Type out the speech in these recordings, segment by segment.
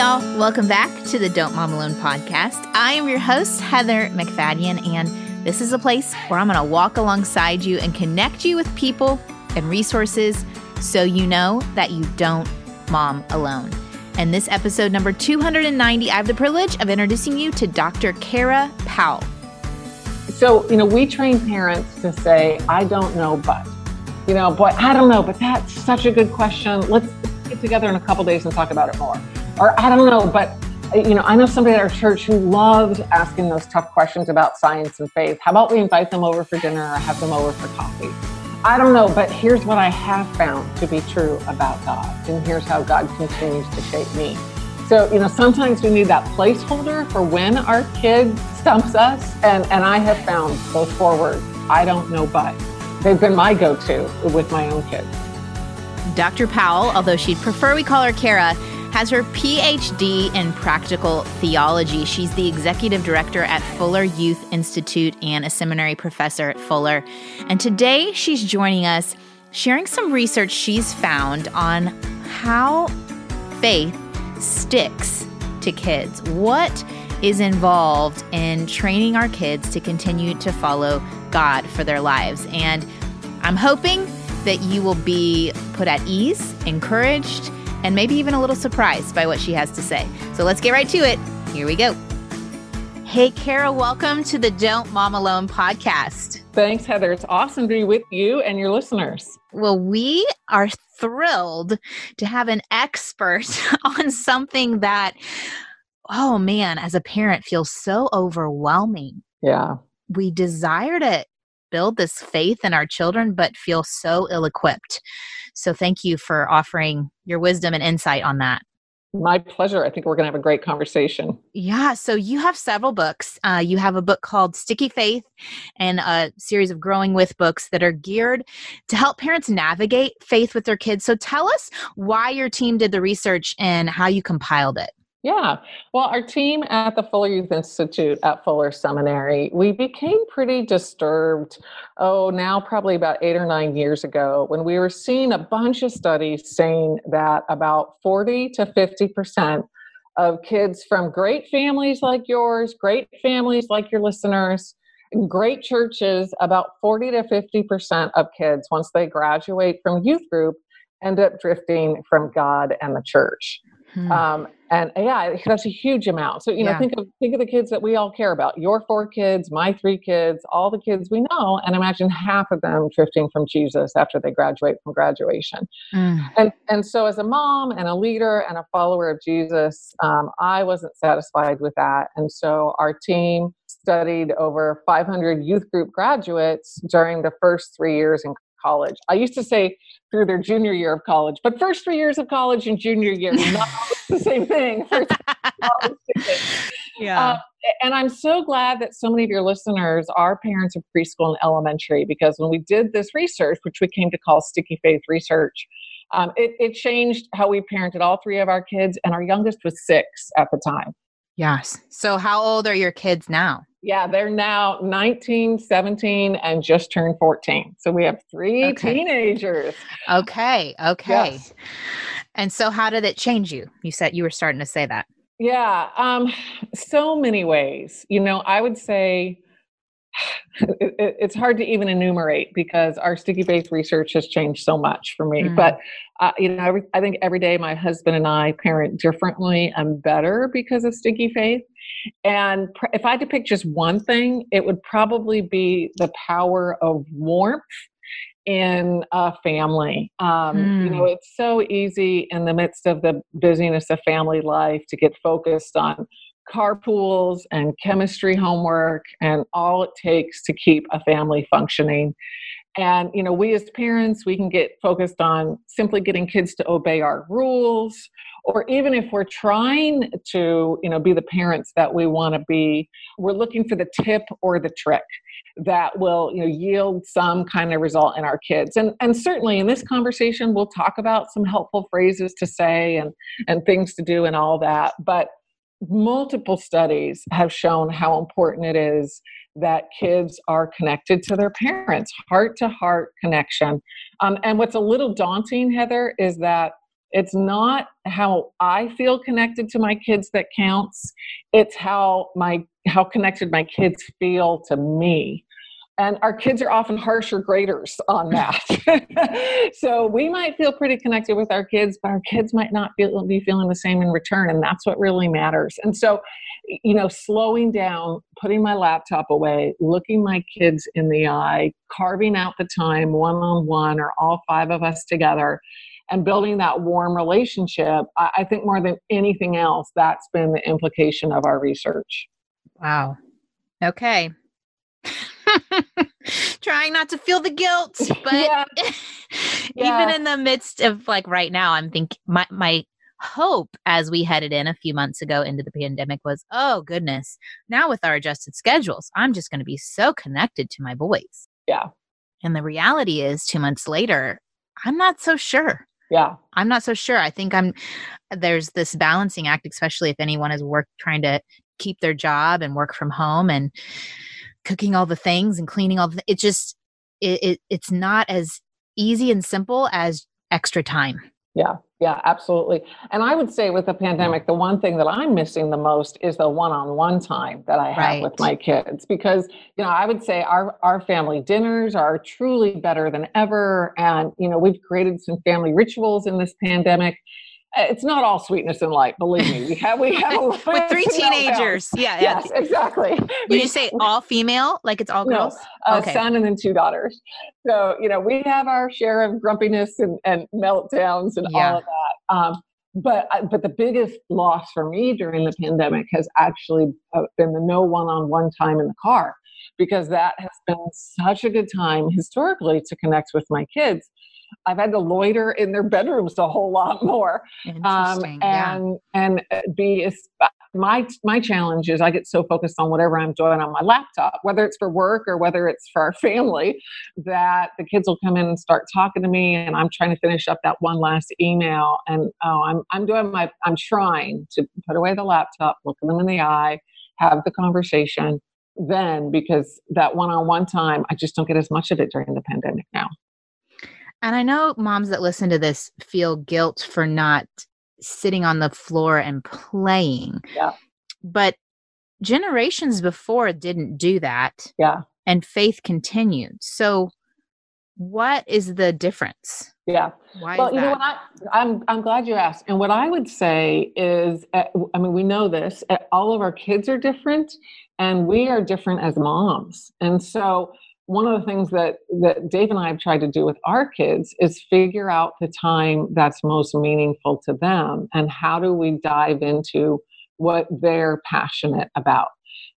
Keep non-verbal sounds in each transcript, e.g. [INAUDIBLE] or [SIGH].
y'all. Welcome back to the Don't Mom Alone podcast. I am your host, Heather MacFadyen, and this is a place where I'm going to walk alongside you and connect you with people and resources so you know that you don't mom alone. And this episode number 290, I have the privilege of introducing you to Dr. Kara Powell. So, you know, we train parents to say, I don't know, but, you know, boy, I don't know, but that's such a good question. Let's get together in a couple days and talk about it more. Or I don't know, but, you know, I know somebody at our church who loves asking those tough questions about science and faith. How about we invite them over for dinner or have them over for coffee? I don't know, but here's what I have found to be true about God. And here's how God continues to shape me. So, you know, sometimes we need that placeholder for when our kid stumps us. And, and I have found those four words, I don't know, but they've been my go to with my own kids. Dr. Powell, although she'd prefer we call her Kara, has her PhD in practical theology. She's the executive director at Fuller Youth Institute and a seminary professor at Fuller. And today she's joining us sharing some research she's found on how faith sticks to kids. What is involved in training our kids to continue to follow God for their lives? And I'm hoping that you will be put at ease, encouraged, and maybe even a little surprised by what she has to say. So let's get right to it. Here we go. Hey, Kara, welcome to the Don't Mom Alone podcast. Thanks, Heather. It's awesome to be with you and your listeners. Well, we are thrilled to have an expert [LAUGHS] on something that, oh man, as a parent feels so overwhelming. Yeah. We desire to build this faith in our children, but feel so ill equipped. So thank you for offering your wisdom and insight on that. My pleasure. I think we're going to have a great conversation. Yeah. So you have several books. Uh, you have a book called Sticky Faith and a series of Growing With books that are geared to help parents navigate faith with their kids. So tell us why your team did the research and how you compiled it. Yeah. Well, our team at the Fuller Youth Institute at Fuller Seminary, we became pretty disturbed, oh, now probably about eight or nine years ago, when we were seeing a bunch of studies saying that about 40 to 50% of kids from great families like yours, great families like your listeners, great churches, about 40 to 50% of kids, once they graduate from youth group, end up drifting from God and the church. Hmm. Um, and yeah, that's a huge amount. So you know, yeah. think of think of the kids that we all care about. Your four kids, my three kids, all the kids we know, and imagine half of them drifting from Jesus after they graduate from graduation. Mm. And and so, as a mom and a leader and a follower of Jesus, um, I wasn't satisfied with that, and so our team studied over 500 youth group graduates during the first three years in college. I used to say through their junior year of college, but first three years of college and junior year, [LAUGHS] not the [LAUGHS] same thing. yeah. Uh, and I'm so glad that so many of your listeners are parents of preschool and elementary because when we did this research, which we came to call Sticky Faith Research, um, it, it changed how we parented all three of our kids, and our youngest was six at the time. Yes. So, how old are your kids now? Yeah, they're now 19, 17, and just turned 14. So we have three okay. teenagers. Okay. Okay. Yes. And so, how did it change you? You said you were starting to say that. Yeah. Um, so many ways. You know, I would say [SIGHS] it, it, it's hard to even enumerate because our sticky faith research has changed so much for me. Mm. But uh, you know, every, I think every day my husband and I parent differently and better because of sticky faith. And pr- if I had to pick just one thing, it would probably be the power of warmth in a family. Um, mm. You know, hmm. it's so easy in the midst of the busyness of family life to get focused on carpools and chemistry homework and all it takes to keep a family functioning. And, you know, we as parents, we can get focused on simply getting kids to obey our rules, or even if we're trying to, you know, be the parents that we want to be, we're looking for the tip or the trick that will, you know, yield some kind of result in our kids. And and certainly in this conversation, we'll talk about some helpful phrases to say and and things to do and all that. But multiple studies have shown how important it is that kids are connected to their parents, heart to heart connection. Um, and what's a little daunting, Heather, is that it's not how i feel connected to my kids that counts it's how my how connected my kids feel to me and our kids are often harsher graders on that [LAUGHS] so we might feel pretty connected with our kids but our kids might not feel, be feeling the same in return and that's what really matters. And so you know slowing down putting my laptop away looking my kids in the eye carving out the time one on one or all five of us together and building that warm relationship I think more than anything else that's been the implication of our research. Wow. Okay [LAUGHS] trying not to feel the guilt but yeah. [LAUGHS] yeah. even in the midst of like right now i'm thinking my my hope as we headed in a few months ago into the pandemic was oh goodness now with our adjusted schedules i'm just going to be so connected to my boys. Yeah. And the reality is 2 months later i'm not so sure. Yeah. I'm not so sure. I think i'm there's this balancing act especially if anyone is work trying to keep their job and work from home and cooking all the things and cleaning all the it just it, it it's not as easy and simple as extra time. Yeah yeah absolutely. And i would say with the mm. pandemic the one thing that i'm missing the most is the one-on-one time that i have right. with my kids because you know i would say our our family dinners are truly better than ever. And you know we've created some family rituals in this pandemic it's not all sweetness and light. Believe me, we have we [LAUGHS] have with three teenagers. Yeah, yeah, yes, exactly. Did you say all female? Like it's all girls? No, okay. son and then two daughters. So you know we have our share of grumpiness and, and meltdowns and yeah. all of that. Um, but but the biggest loss for me during the pandemic has actually uh, been the no one-on-one time in the car because that has been such a good time historically to connect with my kids I've had to loiter in their bedrooms a whole lot more. Um, and yeah. and uh, be my my challenge is I get so focused on whatever I'm doing on my laptop, whether it's for work or whether it's for our family, that the kids will come in and start talking to me, and I'm trying to finish up that one last email, and oh, I'm I'm doing my I'm trying to put away the laptop, look them in the eye, have the conversation. Then, because that one-on-one time, I just don't get as much of it during the pandemic now. And I know moms that listen to this feel guilt for not sitting on the floor and playing. Yeah. But generations before didn't do that. Yeah. And faith continued. So what is the difference? Yeah. Why well, you know what? I, I'm I'm glad you asked. And what I would say is, uh, I mean, we know this. Uh, all of our kids are different, and we are different as moms. And so, one of the things that that Dave and I have tried to do with our kids is figure out the time that's most meaningful to them and how do we dive into what they're passionate about.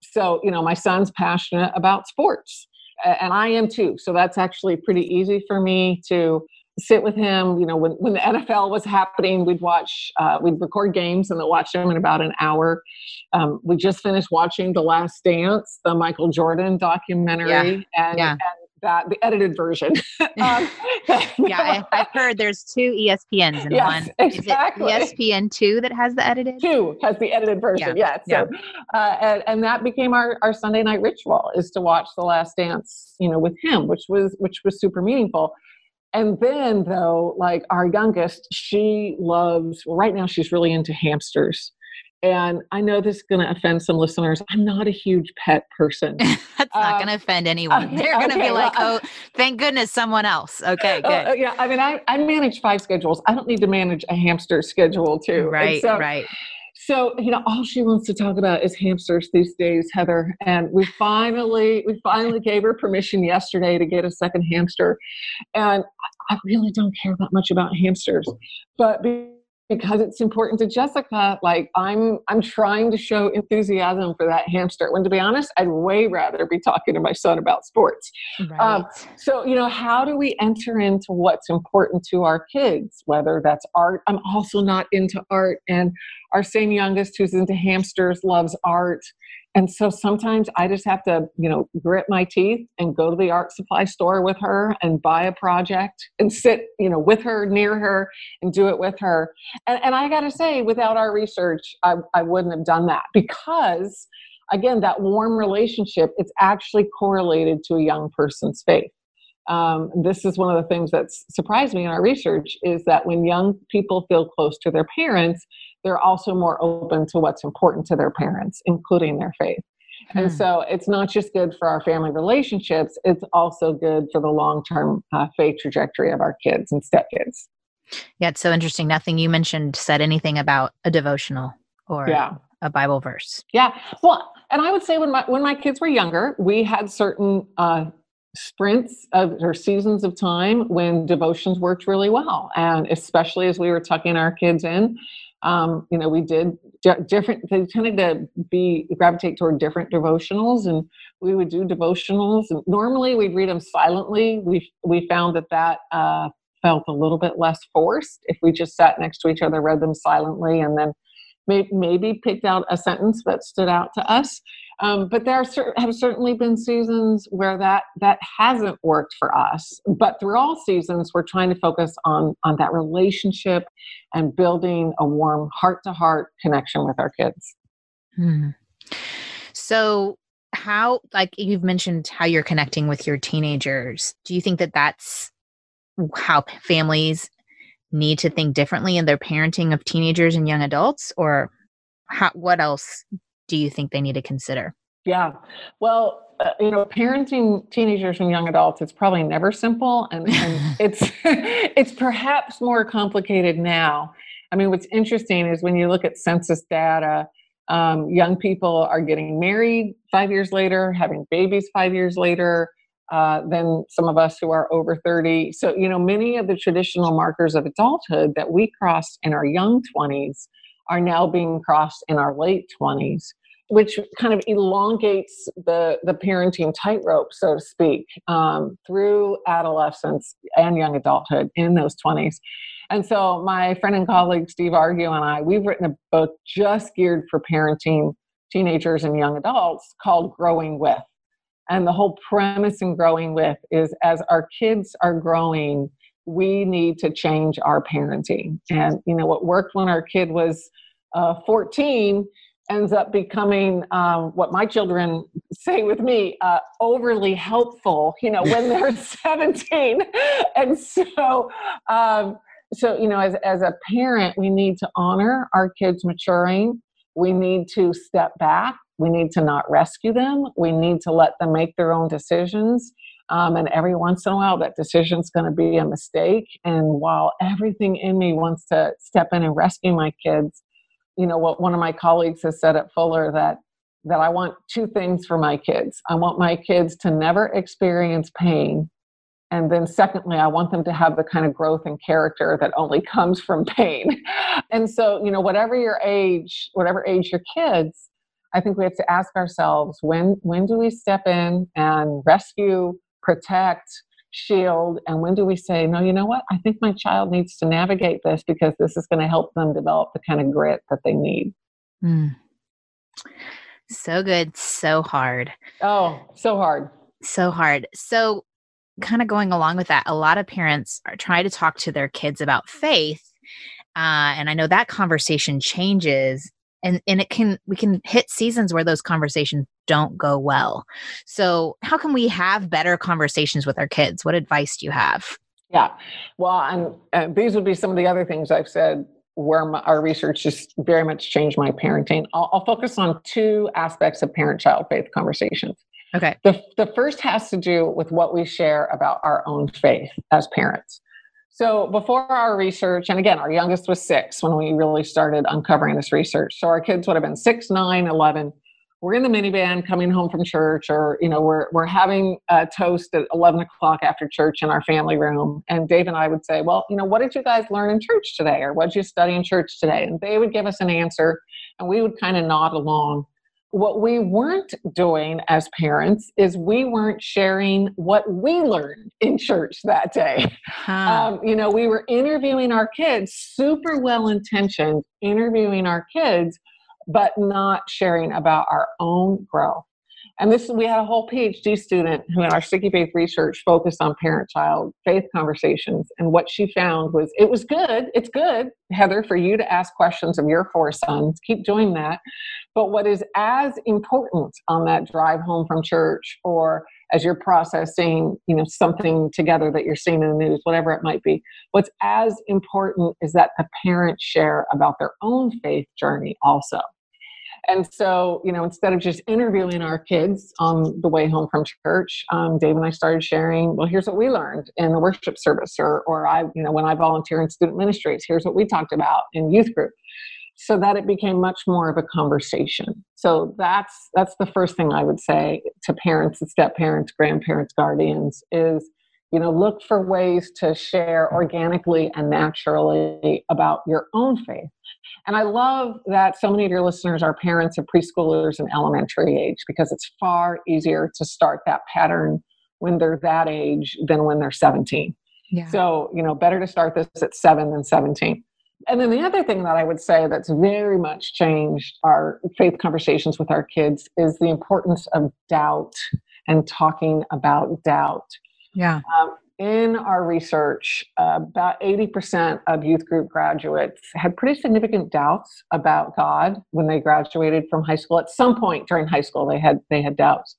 So, you know, my son's passionate about sports and I am too. So that's actually pretty easy for me to sit with him. You know, when, when the NFL was happening, we'd watch, uh, we'd record games and then watch them in about an hour. Um, we just finished watching The Last Dance, the Michael Jordan documentary, yeah. And, yeah. and that the edited version. [LAUGHS] um, [LAUGHS] yeah, I, have heard there's two ESPNs in yes, one. Exactly. Is it ESPN two that has the edited? Two has the edited version. Yeah. Yes. So, yeah. Uh, and, and that became our, our Sunday night ritual is to watch The Last Dance, you know, with him, which was which was super meaningful. And then, though, like our youngest, she loves, well, right now she's really into hamsters. And I know this is going to offend some listeners. I'm not a huge pet person. [LAUGHS] That's not um, going to offend anyone. [LAUGHS] They're going to be like, well, oh, thank goodness someone else. Okay, oh, good. Uh, yeah, I mean, I, I manage five schedules. I don't need to manage a hamster schedule, too. Right, so, right. So, you know, all she wants to talk about is hamsters these days, Heather. And we finally, we finally gave her permission yesterday to get a second hamster. And I really don't care that much about hamsters. But because it's important to Jessica, like I'm I'm trying to show enthusiasm for that hamster. When to be honest, I'd way rather be talking to my son about sports. Um, right. Um, so, you know, how do we enter into what's important to our kids, whether that's art? I'm also not into art. And our same youngest who's into hamsters loves art and so sometimes I just have to, you know, grit my teeth and go to the art supply store with her and buy a project and sit, you know, with her, near her, and do it with her. And, and I got to say, without our research, I, I wouldn't have done that because, again, that warm relationship, it's actually correlated to a young person's faith. um, this is one of the things that's surprised me in our research is that when young people feel close to their parents, they're also more open to what's important to their parents, including their faith. Hmm. And so it's not just good for our family relationships, it's also good for the long term uh, faith trajectory of our kids and stepkids. Yeah, it's so interesting. Nothing you mentioned said anything about a devotional or yeah. a Bible verse. Yeah. Well, and I would say when my when my kids were younger, we had certain uh, sprints of or seasons of time when devotions worked really well, and especially as we were tucking our kids in. Um, you know, we did different. They tended to be gravitate toward different devotionals, and we would do devotionals. And normally, we'd read them silently. We we found that that uh, felt a little bit less forced if we just sat next to each other, read them silently, and then maybe picked out a sentence that stood out to us. Um, but there are, have certainly been seasons where that that hasn't worked for us. But through all seasons, we're trying to focus on on that relationship and building a warm heart to heart connection with our kids. Hmm. So, how like you've mentioned how you're connecting with your teenagers? Do you think that that's how families need to think differently in their parenting of teenagers and young adults or how, what else do you think they need to consider? Yeah. Well uh, you know parenting teenagers and young adults it's probably never simple and, and [LAUGHS] it's [LAUGHS] it's perhaps more complicated now. I mean what's interesting is when you look at census data um, young people are getting married five years later having babies five years later uh, than some of us who are over 30. So, you know, many of the traditional markers of adulthood that we crossed in our young 20s are now being crossed in our late 20s, which kind of elongates the, the parenting tightrope, so to speak, um, through adolescence and young adulthood in those 20s. And so, my friend and colleague Steve Argue and I, we've written a book just geared for parenting teenagers and young adults called Growing With and the whole premise in growing with is as our kids are growing, we need to change our parenting. And, you know, what worked when our kid was uh, 14 ends up becoming um, what my children say with me uh, overly helpful you know when they're [LAUGHS] [LAUGHS] 17 and so um, so you know as, as a parent we need to honor our kids maturing. We need to step back we need to not rescue them. We need to let them make their own decisions. Um, and every once in a while, that decision is going to be a mistake. And while everything in me wants to step in and rescue my kids, you know what one of my colleagues has said at Fuller that that I want two things for my kids. I want my kids to never experience pain. And then, secondly, I want them to have the kind of growth and character that only comes from [LAUGHS] pain. And so, you know, whatever your age, whatever age your kids, I think we have to ask ourselves when when do we step in and rescue, protect, shield, and when do we say, no, you know what? I think my child needs to navigate this because this is going to help them develop the kind of grit that they need. Mm. So good, so hard. Oh, so hard. So hard. So, kind of going along with that, a lot of parents are trying to talk to their kids about faith. Uh, and I know that conversation changes and and it can we can hit seasons where those conversations don't go well. So how can we have better conversations with our kids? What advice do you have? Yeah. Well and uh, these would be some of the other things i've said where my, our research just very much changed my parenting. I'll, I'll focus on two aspects of parent child faith conversations. Okay. The, the first has to do with what we share about our own faith as parents so before our research, and again, our youngest was six when we really started uncovering this research. So our kids would have been six, nine, 11. We're in the minivan coming home from church, or, you know, we're, we're having a toast at 11 o'clock after church in our family room. And Dave and I would say, well, you know, what did you guys learn in church today? Or what did you study in church today? And they would give us an answer and we would kind of nod along what we weren't doing as parents is we weren't sharing what we learned in church that day. Huh. Um, you know, we were interviewing our kids, super well intentioned, interviewing our kids, but not sharing about our own growth. And this, we had a whole PhD student who in our sticky faith research focused on parent child faith conversations. And what she found was it was good. It's good, Heather, for you to ask questions of your four sons. Keep doing that. But what is as important on that drive home from church or as you're processing you know something together that you're seeing in the news whatever it might be what's as important is that the parents share about their own faith journey also. And so, you know, instead of just interviewing our kids on the way home from church, um, Dave and I started sharing, well, here's what we learned in the worship service, or, or I, you know, when I volunteer in student ministries, here's what we talked about in youth group so that it became much more of a conversation so that's that's the first thing i would say to parents and step parents grandparents guardians is you know look for ways to share organically and naturally about your own faith and I love that so many of your listeners are parents of preschoolers and elementary age because it's far easier to start that pattern when they're that age than when they're 17. Yeah. So, you know, better to start this at seven than 17. And then the other thing that I would say that's very much changed our faith conversations with our kids is the importance of doubt and talking about doubt. Yeah. Um, in our research, uh, about 80% of youth group graduates had pretty significant doubts about God when they graduated from high school. At some point during high school, they had they had doubts.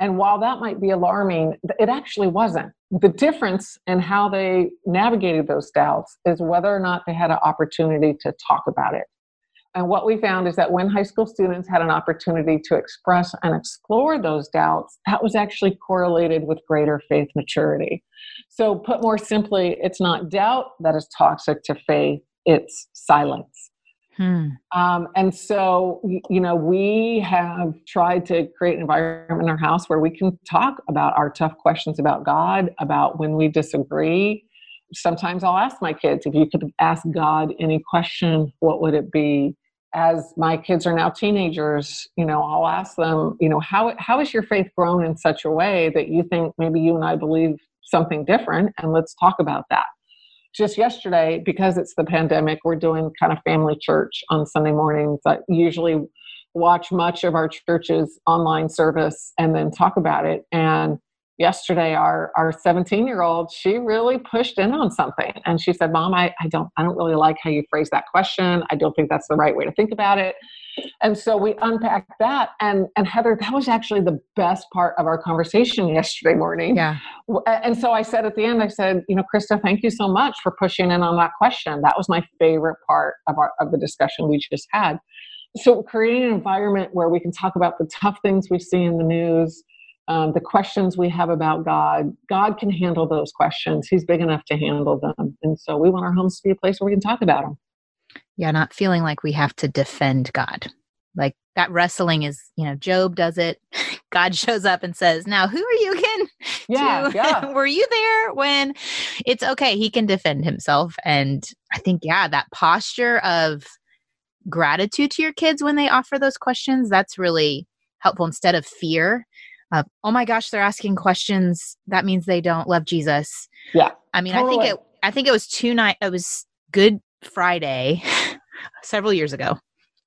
And while that might be alarming, it actually wasn't. The difference in how they navigated those doubts is whether or not they had an opportunity to talk about it. And what we found is that when high school students had an opportunity to express and explore those doubts, that was actually correlated with greater faith maturity. So, put more simply, it's not doubt that is toxic to faith, it's silence. Hmm. Um, and so, you know, we have tried to create an environment in our house where we can talk about our tough questions about God, about when we disagree, sometimes I'll ask my kids, if you could ask God any question, what would it be? As my kids are now teenagers, you know, I'll ask them, you know, how how has your faith grown in such a way that you think maybe you and I believe something different, and let's talk about that. Just yesterday, because it's the pandemic, we're doing kind of family church on Sunday mornings. I usually watch much of our church's online service and then talk about it. And yesterday our our 17 year old she really pushed in on something and she said mom I, I don't i don't really like how you phrase that question i don't think that's the right way to think about it and so we unpacked that and and heather that was actually the best part of our conversation yesterday morning yeah and so i said at the end i said you know krista thank you so much for pushing in on that question that was my favorite part of our of the discussion we just had so creating an environment where we can talk about the tough things we see in the news um, the questions we have about God, God can handle those questions. He's big enough to handle them. And so we want our homes to be a place where we can talk about them. Yeah, not feeling like we have to defend God. Like that wrestling is, you know, Job does it. [LAUGHS] God shows up and says, Now, who are you again? [LAUGHS] Yeah. to, yeah. [LAUGHS] were you there when it's okay? He can defend himself. And I think, yeah, that posture of gratitude to your kids when they offer those questions, that's really helpful instead of fear uh, oh my gosh, they're asking questions. That means they don't love Jesus. Yeah. I mean, totally. I think it. I think it was two night. It was Good Friday, several years ago,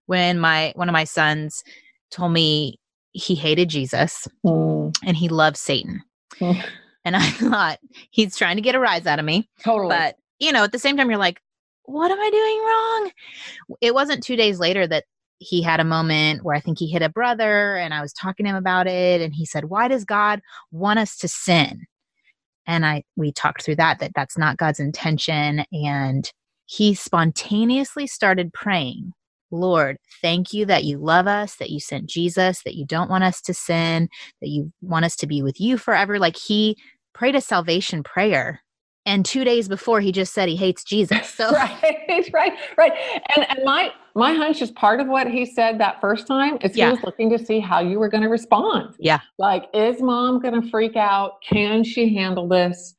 when my one of my sons told me he hated Jesus mm. and he loved Satan. Mm. And I [LAUGHS] thought he's trying to get a rise out of me. Totally. But you know, at the same time, you're like, what am I doing wrong? It wasn't two days later that he had a moment where I think he hit a brother and I was talking to him about it and he said, "Why does God want us to sin?" And I we talked through that that that's not God's intention and he spontaneously started praying, "Lord, thank you that you love us, that you sent Jesus, that you don't want us to sin, that you want us to be with you forever." Like he prayed a salvation prayer and two days before he just said he hates jesus. [LAUGHS] So right [LAUGHS] right right. And, and my my hunch is part of what he said that first time is yeah. he was looking to see how you were going to respond. Yeah. Like is mom going to freak out? Can she handle this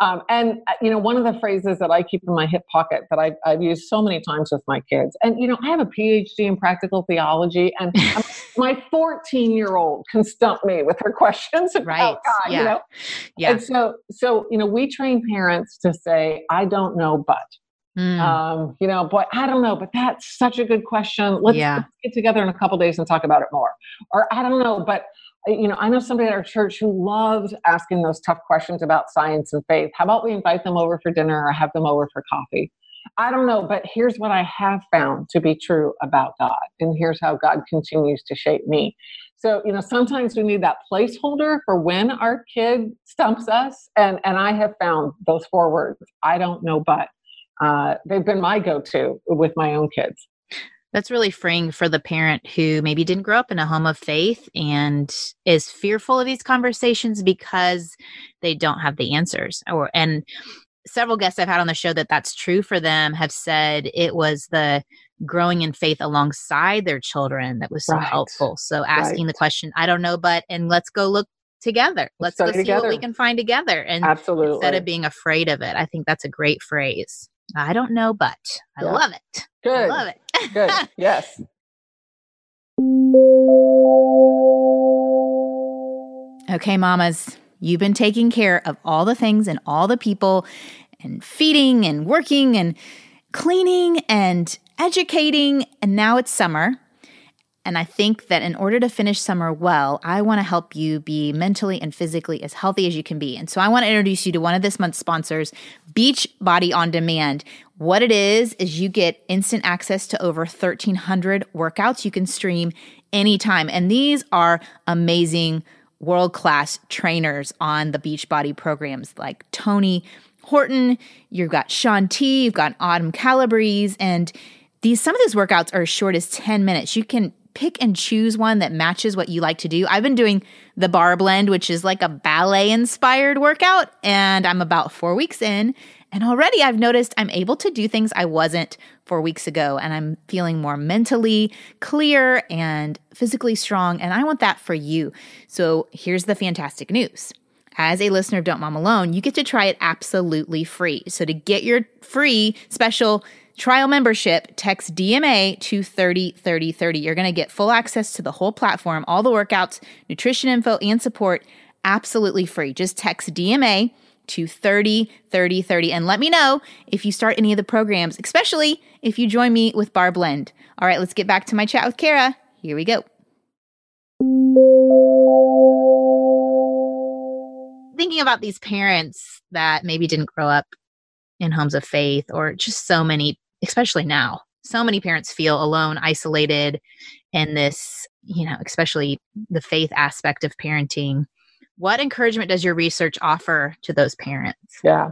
um, and uh, you know, one of the phrases that I keep in my hip pocket that I've, I've, used so many times with my kids, and you know, I have a PhD in practical theology, and [LAUGHS] my 14 year old can stump me with her [LAUGHS] questions about right. God. Yeah. You know, yeah. And so, so you know, we train parents to say, "I don't know, but." Mm. Um, you know, boy, I don't know, but that's such a good question. Let's, yeah. let's get together in a couple days and talk about it more. Or I don't know, but you know, I know somebody at our church who loves asking those tough questions about science and faith. How about we invite them over for dinner or have them over for coffee? I don't know, but here's what I have found to be true about God. And here's how God continues to shape me. So, you know, sometimes we need that placeholder for when our kid stumps us. And, and I have found those four words, I don't know, but uh, they've been my go to with my own kids. That's really freeing for the parent who maybe didn't grow up in a home of faith and is fearful of these conversations because they don't have the answers. Or and several guests I've had on the show that that's true for them have said it was the growing in faith alongside their children that was so right. helpful. So asking right. the question, I don't know, but and let's go look together. Let's go see together. what we can find together. And Absolutely. instead of being afraid of it, I think that's a great phrase. I don't know, but I yeah. love it. Good. I love it. Good. [LAUGHS] Yes. Okay, mamas, you've been taking care of all the things and all the people and feeding and working and cleaning and educating, and now it's summer. And I think that in order to finish summer well, I want to help you be mentally and physically as healthy as you can be. And so I want to introduce you to one of this month's sponsors, Beach Body on Demand. What it is, is you get instant access to over 1,300 workouts you can stream anytime. And these are amazing world class trainers on the Beachbody programs like Tony Horton, you've got Shaun T, you've got Autumn Calabrese, and these some of these workouts are as short as 10 minutes. You can pick and choose one that matches what you like to do. I've been doing the barre blend, which is like a ballet inspired workout, and I'm about four weeks in. And already I've noticed I'm able to do things I wasn't four weeks ago, and I'm feeling more mentally clear and physically strong. And I want that for you. So here's the fantastic news. As a listener of Don't Mom Alone, you get to try it absolutely free. So to get your free special trial membership, text DMA to 303030. You're going to get full access to the whole platform, all the workouts, nutrition info, and support absolutely free. Just text DMA to 303030 and let me know if you start any of the programs, especially if you join me with Barre Blend. All right, let's get back to my chat with Kara. Here we go. Thinking about these parents that maybe didn't grow up in homes of faith or just so many especially now. So many parents feel alone, isolated, and this, you know, especially the faith aspect of parenting. What encouragement does your research offer to those parents? Yeah.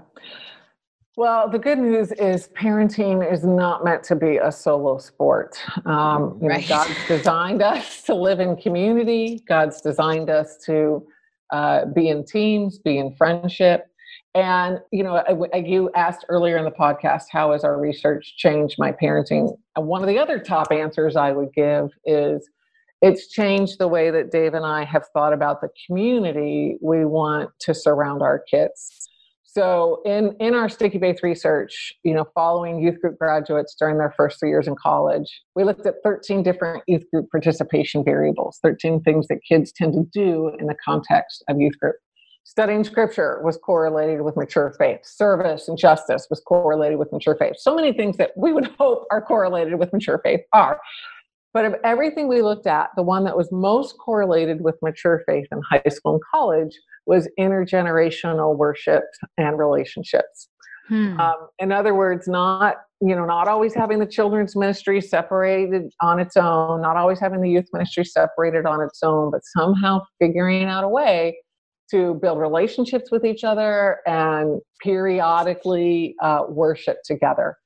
Well, the good news is parenting is not meant to be a solo sport. Um, you right. know, God's designed us to live in community. God's designed us to uh, be in teams, be in friendship. And, you know, you asked earlier in the podcast, how has our research changed my parenting? And one of the other top answers I would give is it's changed the way that Dave and I have thought about the community we want to surround our kids. So in, in our Sticky Faith research, you know, following youth group graduates during their first three years in college, we looked at 13 different youth group participation variables, 13 things that kids tend to do in the context of youth group. Studying scripture was correlated with mature faith. Service and justice was correlated with mature faith. So many things that we would [LAUGHS] hope are correlated with mature faith are. But of everything we looked at, the one that was most correlated with mature faith in high school and college was intergenerational worship and relationships. Hmm. Um, in other words, not you know not always having the children's ministry separated on its own, not always having the youth ministry separated on its own, but somehow figuring out a way to build relationships with each other and periodically uh, worship together.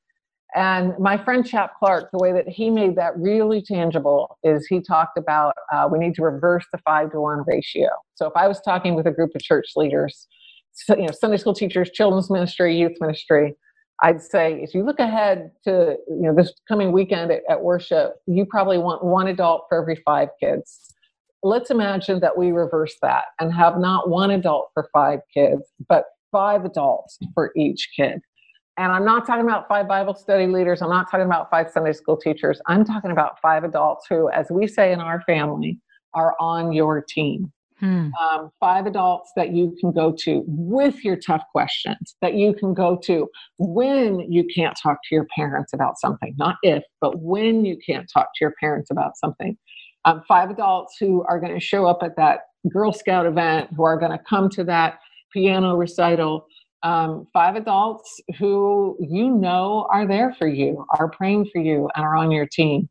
And my friend Chap Clark, the way that he made that really tangible is he talked about uh, we need to reverse the five to one ratio. So if I was talking with a group of church leaders, you know, Sunday school teachers, children's ministry, youth ministry, I'd say if you look ahead to you know this coming weekend at, at worship, you probably want one adult for every five kids let's imagine that we reverse that and have not one adult for five kids, but five adults for each kid. And I'm not talking about five Bible study leaders. I'm not talking about five Sunday school teachers. I'm talking about five adults who, as we say in our family, are on your team. Hmm. Um, five adults that you can go to with your tough questions, that you can go to when you can't talk to your parents about something, not if, but when you can't talk to your parents about something um, five adults who are going to show up at that Girl Scout event, who are going to come to that piano recital. Um, five adults who you know are there for you, are praying for you, and are on your team.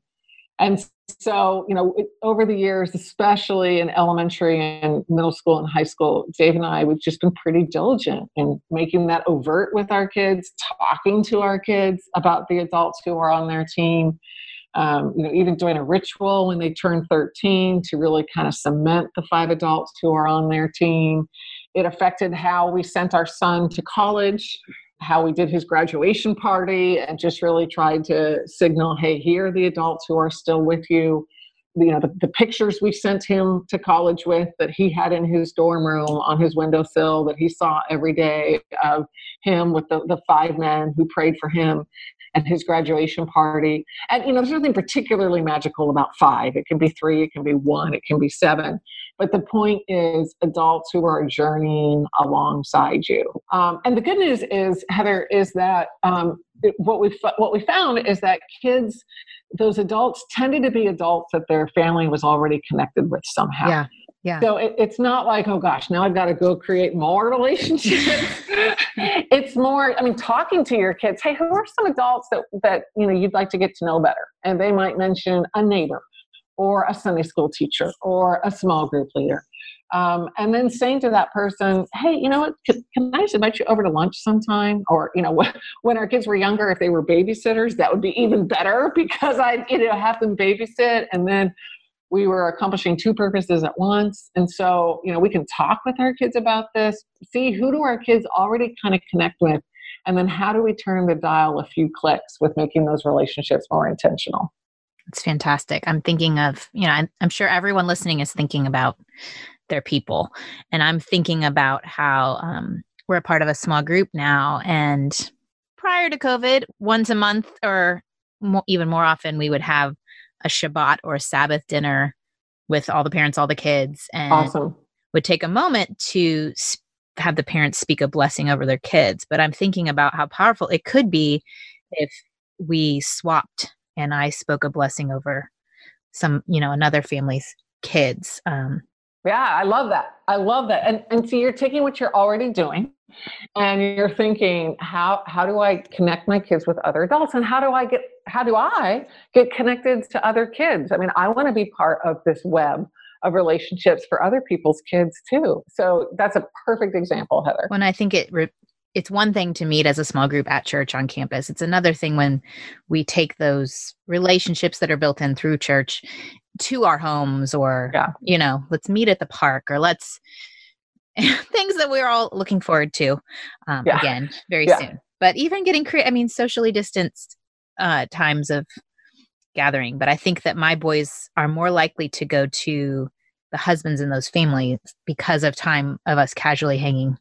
And so, you know, over the years, especially in elementary and middle school and high school, Dave and I, we've just been pretty diligent in making that overt with our kids, talking to our kids about the adults who are on their team. Um, you know, even doing a ritual when they turn 13 to really kind of cement the five adults who are on their team. It affected how we sent our son to college how we did his graduation party and just really tried to signal hey here are the adults who are still with you you know the, the pictures we sent him to college with that he had in his dorm room on his windowsill that he saw every day of him with the, the five men who prayed for him at his graduation party and you know there's nothing particularly magical about five it can be three it can be one it can be seven but the point is adults who are journeying alongside you. Um, and the good news is, Heather, is that um, what we what we found is that kids, those adults, tended to be adults that their family was already connected with somehow. Yeah. Yeah. So it, it's not like, oh gosh, now I've got to go create more [LAUGHS] relationships. it's more, I mean, talking to your kids. Hey, who are some adults that that you know you'd like to get to know better? And they might mention a neighbor or a Sunday school teacher or a small group leader. Um, and then saying to that person, hey, you know what, can, can, I just invite you over to lunch sometime? Or, you know, when our kids were younger, if they were babysitters, that would be even better [LAUGHS] because I, you know, have them babysit and then we were accomplishing two purposes at once. And so, you know, we can talk with our kids about this, see who do our kids already kind of connect with, and then how do we turn the dial a few clicks with making those relationships more intentional. It's fantastic. I'm thinking of, you know, I'm, sure everyone listening is thinking about their people. And I'm thinking about how um, we're a part of a small group now. And prior to COVID, once a month or even more often, we would have a Shabbat or a Sabbath dinner with all the parents, all the kids, and awesome. would take a moment to have the parents speak a blessing over their kids. But I'm thinking about how powerful it could be if we swapped and I spoke a blessing over some, you know, another family's kids. Um, yeah, I love that. I love that. And and so you're taking what you're already doing and you're thinking, how how do I connect my kids with other adults? And how do I get how do I get connected to other kids? I mean, I want to be part of this web of relationships for other people's kids too. So that's a perfect example, Heather. When I think it re- it's one thing to meet as a small group at church on campus. It's another thing when we take those relationships that are built in through church to our homes or yeah. you know, let's meet at the park or let's [LAUGHS] things that we're all looking forward to um, yeah. again very yeah. soon. But even getting cre- I mean socially distanced uh, times of gathering, but I think that my boys are more likely to go to the husbands in those families because of time of us casually hanging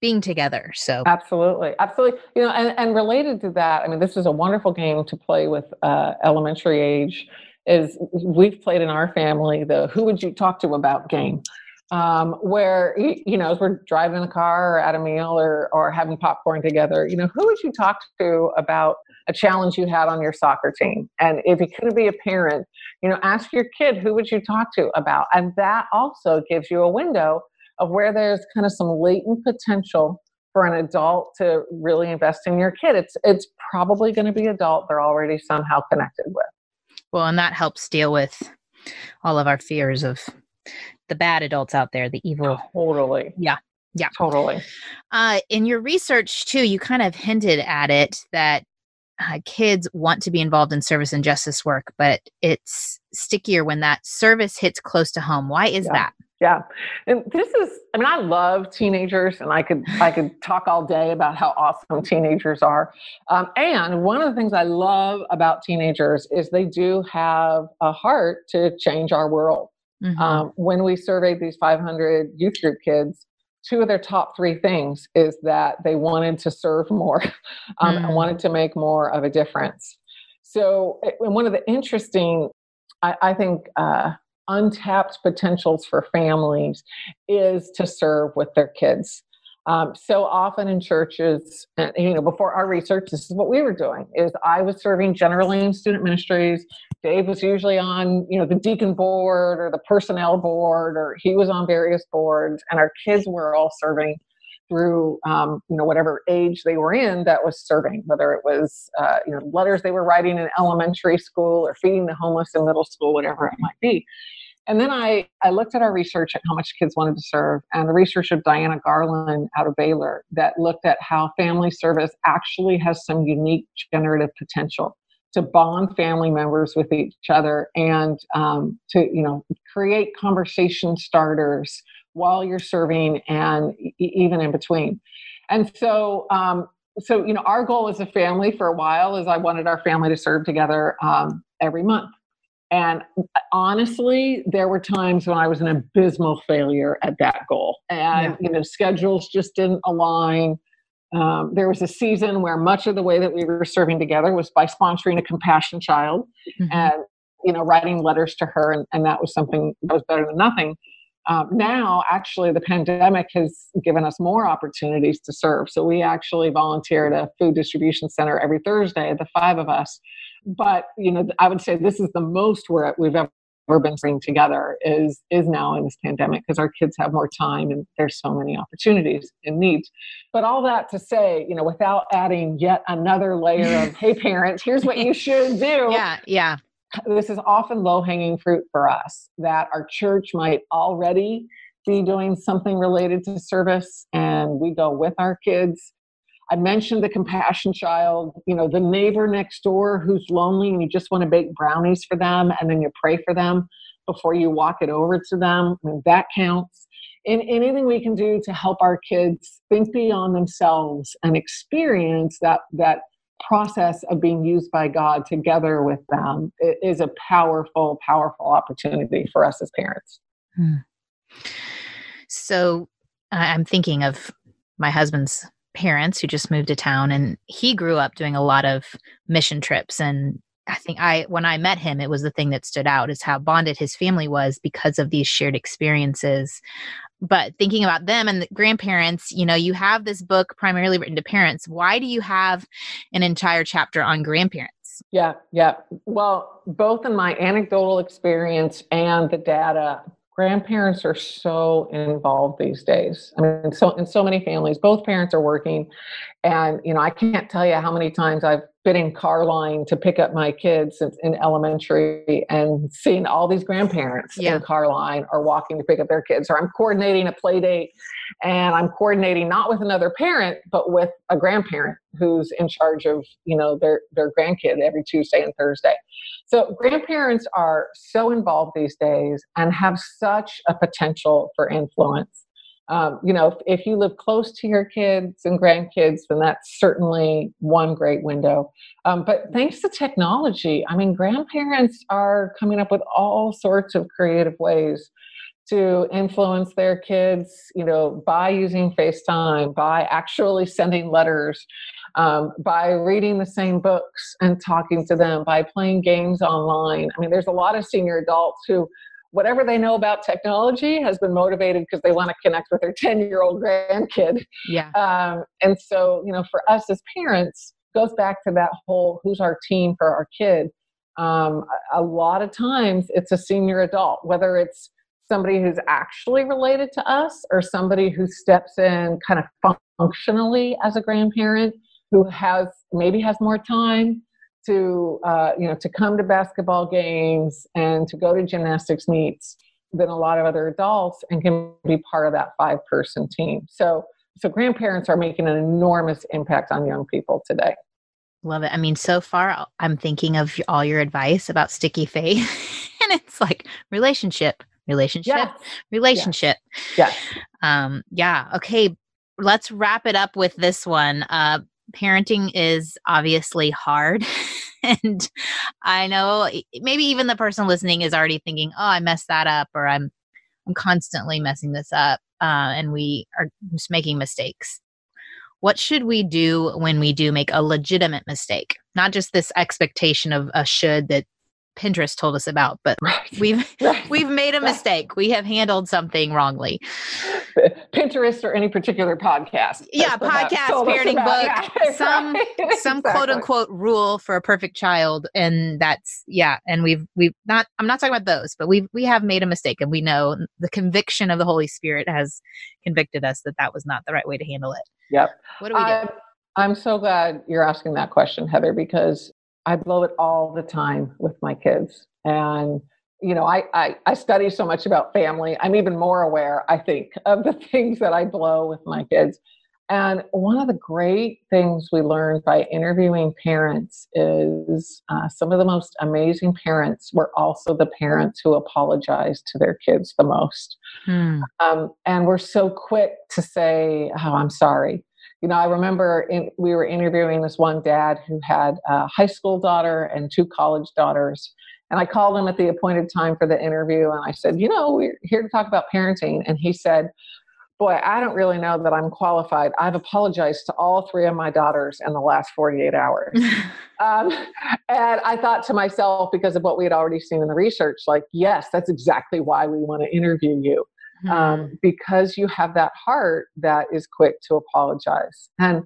being together. So absolutely, absolutely. You know, and, and related to that, I mean, this is a wonderful game to play with uh, elementary age. Is we've played in our family the "Who would you talk to about" game, um, where you know as we're driving in the car or at a meal or or having popcorn together, you know, who would you talk to about a challenge you had on your soccer team? And if you couldn't be a parent, you know, ask your kid who would you talk to about, and that also gives you a window of where there's kind of some latent potential for an adult to really invest in your kid. It's it's probably going to be adult they're already somehow connected with. Well and that helps deal with all of our fears of the bad adults out there the evil totally yeah yeah totally uh, in your research too you kind of hinted at it that uh, kids want to be involved in service and justice work but it's stickier when that service hits close to home why is yeah. that yeah. And this is I mean I love teenagers and I could I could talk all day about how awesome teenagers are. Um, and one of the things I love about teenagers is they do have a heart to change our world. Mm-hmm. Um, when we surveyed these 500 youth group kids, two of their top three things is that they wanted to serve more [LAUGHS] um, mm. and wanted to make more of a difference. So, and one of the interesting, I, I think, uh, untapped potentials for families is to serve with their kids. Um, so often in churches, and you know, before our research, this is what we were doing: is I was serving generally in student ministries. Dave was usually on, you know, the deacon board or the personnel board, or he was on various boards, and our kids were all serving through um, you know whatever age they were in that was serving whether it was uh, you know letters they were writing in elementary school or feeding the homeless in middle school whatever it might be and then I, I looked at our research at how much kids wanted to serve and the research of Diana Garland out of Baylor that looked at how family service actually has some unique generative potential to bond family members with each other and um, to you know create conversation starters while you're serving and e- even in between. And so um, so you know our goal as a family for a while is i wanted our family to serve together um, every month and honestly, there were times when I was an abysmal failure at that goal. And, yeah. you know, schedules just didn't align. Um, there was a season where much of the way that we were serving together was by sponsoring a compassion child mm-hmm. and, you know, writing letters to her. And, and that was something that was better than nothing. Um, now, actually, the pandemic has given us more opportunities to serve. So we actually volunteer at a food distribution center every Thursday, the five of us. But you know, I would say this is the most where we've ever been bringing together is is now in this pandemic because our kids have more time and there's so many opportunities and needs. But all that to say, you know, without adding yet another layer of hey parents, here's what you [LAUGHS] should do. Yeah, yeah this is often low hanging fruit for us that our church might already be doing something related to service and we go with our kids i mentioned the compassion child you know the neighbor next door who's lonely and you just want to bake brownies for them and then you pray for them before you walk it over to them I mean, that counts and anything we can do to help our kids think beyond themselves and experience that that process of being used by God together with them is a powerful, powerful opportunity for us as parents. Hmm. So I'm thinking of my husband's parents who just moved to town and he grew up doing a lot of mission trips and I think I when I met him it was the thing that stood out is how bonded his family was because of these shared experiences but thinking about them and the grandparents, you know, you have this book primarily written to parents. Why do you have an entire chapter on grandparents? Yeah, yeah. Well, both in my anecdotal experience and the data, grandparents are so involved these days. I mean, so in so many families, both parents are working, and you know, I can't tell you how many times I've been in car line to pick up my kids in, in elementary and seeing all these grandparents yeah. in car line or walking to pick up their kids, or I'm coordinating a play date and I'm coordinating not with another parent, but with a grandparent who's in charge of, you know, their, their grandkid every Tuesday and Thursday. So grandparents are so involved these days and have such a potential for influence um, you know, if, if, you live close to your kids and grandkids, then that's certainly one great window. Um, but thanks to technology, I mean, grandparents are coming up with all sorts of creative ways to influence their kids, you know, by using FaceTime, by actually sending letters, um, by reading the same books and talking to them, by playing games online. I mean, there's a lot of senior adults who whatever they know about technology has been motivated because they want to connect with their 10 year old grandkid. Yeah. Um, and so, you know, for us as parents, goes back to that whole who's our team for our kid. Um, a, a lot of times it's a senior adult, whether it's somebody who's actually related to us or somebody who steps in kind of functionally as a grandparent who has maybe has more time to uh, you know to come to basketball games and to go to gymnastics meets than a lot of other adults and can be part of that five person team. So so grandparents are making an enormous impact on young people today. Love it. I mean so far i'm thinking of all your advice about sticky faith [LAUGHS] and it's like relationship relationship yes. relationship. Yes. um yeah okay let's wrap it up with this one. Uh parenting is obviously hard. [LAUGHS] and I know maybe even the person listening is already thinking, oh, I messed that up, or I'm I'm constantly messing this up, uh, and we are just making mistakes. What should we do when we do make a legitimate mistake? Not just this expectation of a should that Pinterest told us about, but right. we've [LAUGHS] right. we've made a mistake. We have handled something wrongly. [LAUGHS] Pinterest or any particular podcast. Yeah, podcast, parenting book, yeah, some [LAUGHS] right. some exactly. quote unquote rule for a perfect child, and that's yeah. And we've we've not. I'm not talking about those, but we we have made a mistake, and we know the conviction of the Holy Spirit has convicted us that that was not the right way to handle it. Yep. What do we do? Um, I'm so glad you're asking that question, Heather, because I blow it all the time with my kids. And, you know, I, I, I, study so much about family. I'm even more aware, I think, [LAUGHS] of the things that I blow with my kids. And one of the great things we learned by interviewing parents is uh, some of the most amazing parents were also the parents who apologized to their kids the most. Hmm. Um, and we're so quick to say, Oh, I'm sorry you know, I remember in, we were interviewing this one dad who had a high school daughter and two college daughters. And I called him at the appointed time for the interview and I said, You know, we're here to talk about parenting. And he said, Boy, I don't really know that I'm qualified. I've apologized to all three of my daughters in the last 48 hours. [LAUGHS] um, and I thought to myself, because of what we had already seen in the research, like, yes, that's exactly why we want to interview you um, mm-hmm. because you have that heart that is quick to apologize. And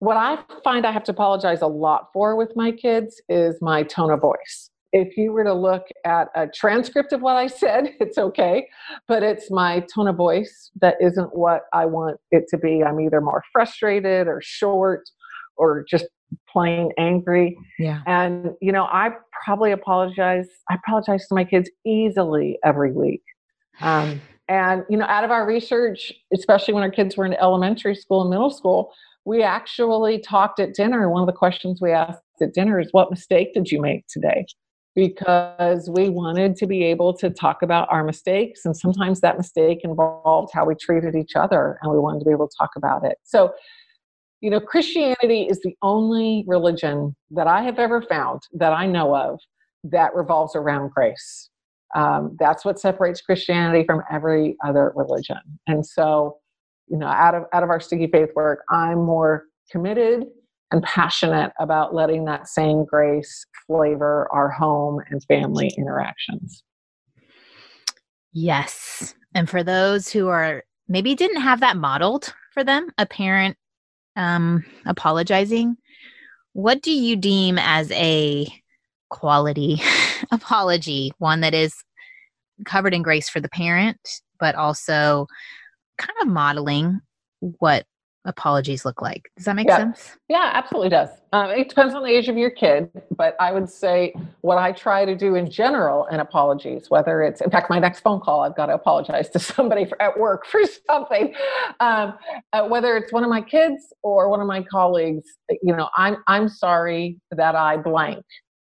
what I find I have to apologize a lot for with my kids is my tone of voice. If you were to look at a transcript of what I said, [LAUGHS] it's okay, but it's my tone of voice that isn't what I want it to be. I'm either more frustrated or short or just plain angry. Yeah. And, you know, I probably apologize. I apologize to my kids easily every week. Um, and, you know, out of our research, especially when our kids were in elementary school and middle school, we actually talked at dinner. One of the questions we asked at dinner is, What mistake did you make today? Because we wanted to be able to talk about our mistakes. And sometimes that mistake involved how we treated each other, and we wanted to be able to talk about it. So, you know, Christianity is the only religion that I have ever found that I know of that revolves around grace um, that's what separates Christianity from every other religion. And so, you know, out of out of our sticky faith work, I'm more committed and passionate about letting that same grace flavor our home and family interactions. Yes. And for those who are maybe didn't have that modeled for them, a parent um, apologizing, what do you deem as a quality [LAUGHS] apology, one that is covered in grace for the parent, but also kind of modeling what apologies look like. Does that make yeah. sense? Yeah, absolutely does. Um, it depends on the age of your kid, but I would say what I try to do in general in apologies, whether it's, in fact, my next phone call, I've got to apologize to [LAUGHS] somebody for, at work for something, um, uh, whether it's one of my kids or one of my colleagues. You know, I'm I'm sorry that I blank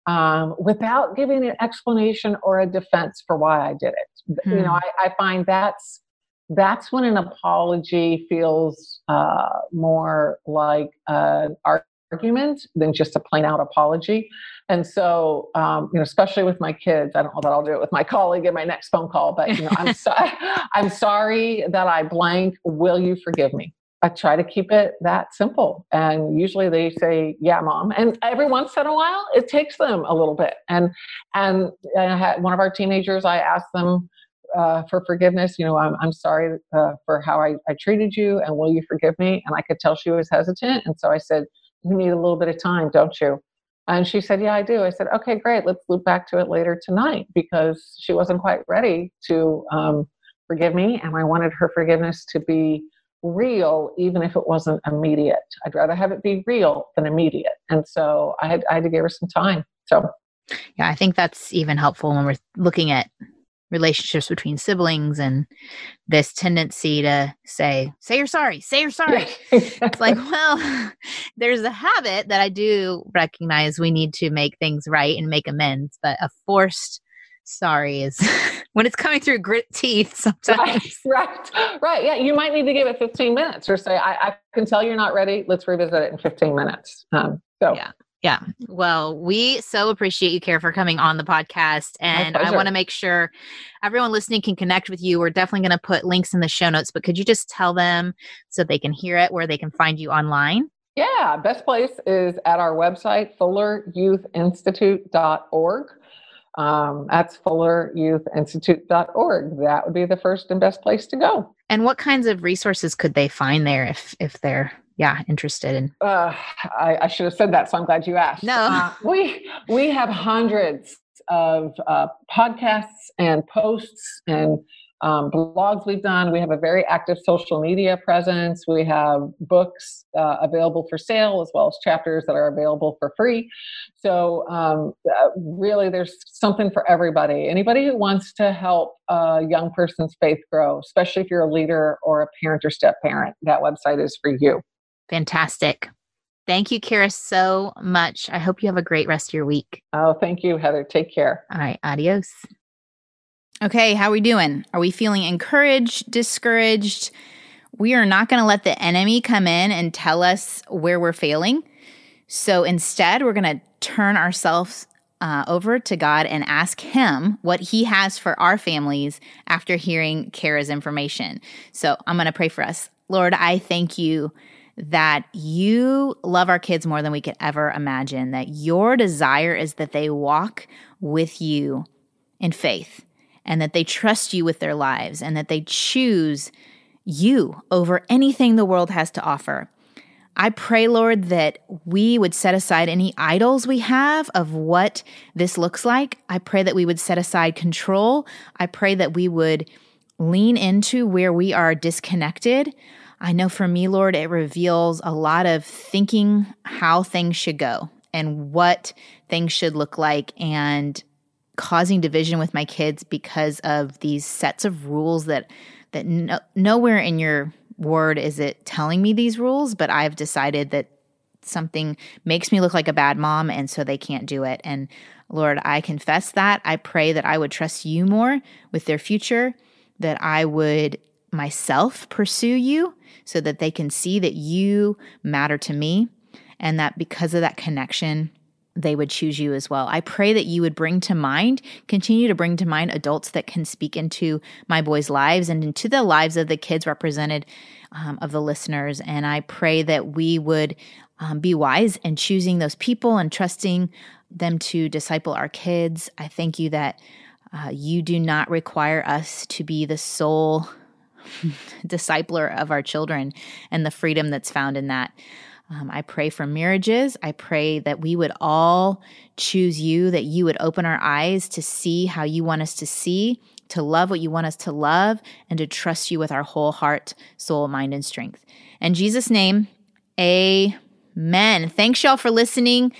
um, without giving an explanation or a defense for why I did it. Hmm. You know, hmm. I, I, find that's that's when an apology feels uh, more like an argument than just a plain out apology. And so, um, you know, especially with my kids, I don't know that I'll do it with my [LAUGHS] colleague in my next phone call, but you know, I'm sorry, [LAUGHS] I'm sorry that I blank. Will you forgive me? I try to keep it that simple. And usually they say, "Yeah, mom." And every once in a while, it takes them a little bit. And and one of our teenagers. I asked them uh, for forgiveness. You know, I'm I'm sorry uh, for how I, I treated you, and will you forgive me? And I could tell she was hesitant, and so I said, "You need a little bit of time, don't you?" And she said, Yeah, I do. I said, Okay, great. Let's loop back to it later tonight because she wasn't quite ready to um, forgive me. And I wanted her forgiveness to be real, even if it wasn't immediate. I'd rather have it be real than immediate. And so I had, I had to give her some time. So, yeah, I think that's even helpful when we're looking at relationships between siblings and this tendency to say say you're sorry say you're sorry [LAUGHS] it's like well [LAUGHS] there's a habit that i do recognize we need to make things right and make amends but a forced sorry is [LAUGHS] when it's coming through grit teeth [LAUGHS] sometimes. Right, right, right. Yeah, you might need to give it 15 minutes or say, I, I can tell you're not ready. Let's revisit it in 15 minutes. Um, so, yeah. Yeah. Well, we so appreciate you, Kara, for coming on the podcast. And I want to make sure everyone listening can connect with you. We're definitely going to put links in the show notes, but could you just tell them so they can hear it, where they can find you online? Yeah. Best place is at our website, fulleryouthInstitute.org. um, that's fulleryouth.institute.org. That would be the first and best place to go. And what kinds of resources could they find there if if they're yeah interested in? Uh, I, I, should have said that, so I'm glad you asked. No, uh, we we have hundreds of uh, podcasts and posts and um, blogs we've done. We have a very active social media presence. We have books uh, available for sale as well as chapters that are available for free. So, um, uh, really, there's something for everybody. Anybody who wants to help a young person's faith grow, especially if you're a leader or a parent or step parent, that website is for you. Fantastic. Thank you, Kara, so much. I hope you have a great rest of your week. Oh, thank you, Heather. Take care. All right. Adios. Okay, how are we doing? Are we feeling encouraged, discouraged? We are not going to let the enemy come in and tell us where we're failing. So instead, we're going to turn ourselves uh, over to God and ask Him what He has for our families after hearing Kara's information. So I'm going to pray for us. Lord, I thank you that you love our kids more than we could ever imagine, that your desire is that they walk with you in faith and that they trust you with their lives and that they choose you over anything the world has to offer. I pray, Lord, that we would set aside any idols we have of what this looks like. I pray that we would set aside control. I pray that we would lean into where we are disconnected. I know for me, Lord, it reveals a lot of thinking how things should go and what things should look like. And causing division with my kids because of these sets of rules that that no, nowhere in your word is it telling me these rules but i've decided that something makes me look like a bad mom and so they can't do it. And lord i confess that. I pray that i would trust you more with their future that i would myself pursue you so that they can see that you matter to me and that because of that connection they would choose you as well. I pray that you would bring to mind, continue to bring to mind adults that can speak into my boys' lives and into the lives of the kids represented um, of the listeners. And I pray that we would um, be wise in choosing those people and trusting them to disciple our kids. I thank you that uh, you do not require us to be the sole [LAUGHS] discipler of our children and the freedom that's found in that. Um, I pray for marriages. I pray that we would all choose you, that you would open our eyes to see how you want us to see, to love what you want us to love, and to trust you with our whole heart, soul, mind, and strength. In Jesus' name, amen. Thanks, y'all, for listening.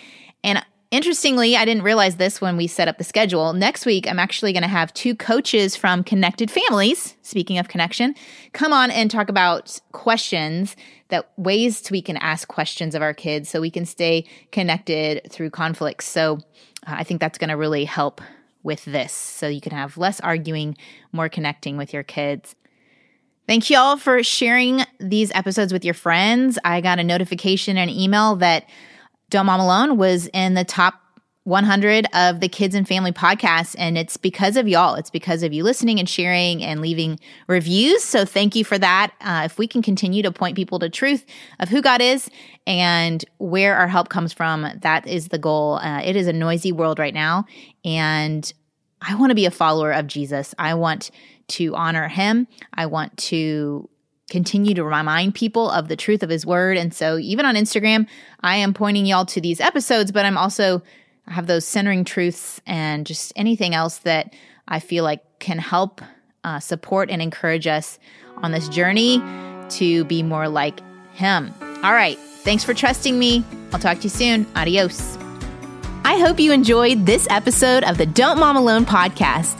And Interestingly, I didn't realize this when we set up the schedule. Next week, I'm actually going to have two coaches from Connected Families, speaking of connection, come on and talk about questions that ways we can ask questions of our kids so we can stay connected through conflicts. So uh, I think that's going to really help with this. So you can have less arguing, more connecting with your kids. Thank you all for sharing these episodes with your friends. I got a notification and email that don't Mom Alone was in the top 100 of the kids and family podcasts. And it's because of y'all. It's because of you listening and sharing and leaving reviews. So thank you for that. Uh, if we can continue to point people to truth of who God is and where our help comes from, that is the goal. Uh, it is a noisy world right now. And I want to be a follower of Jesus. I want to honor him. I want to continue to remind people of the truth of his word. And so even on Instagram, I am pointing y'all to these episodes, but I'm also I have those centering truths and just anything else that I feel like can help uh, support and encourage us on this journey to be more like him. All right. Thanks for trusting me. I'll talk to you soon. Adios. I hope you enjoyed this episode of the Don't Mom Alone podcast.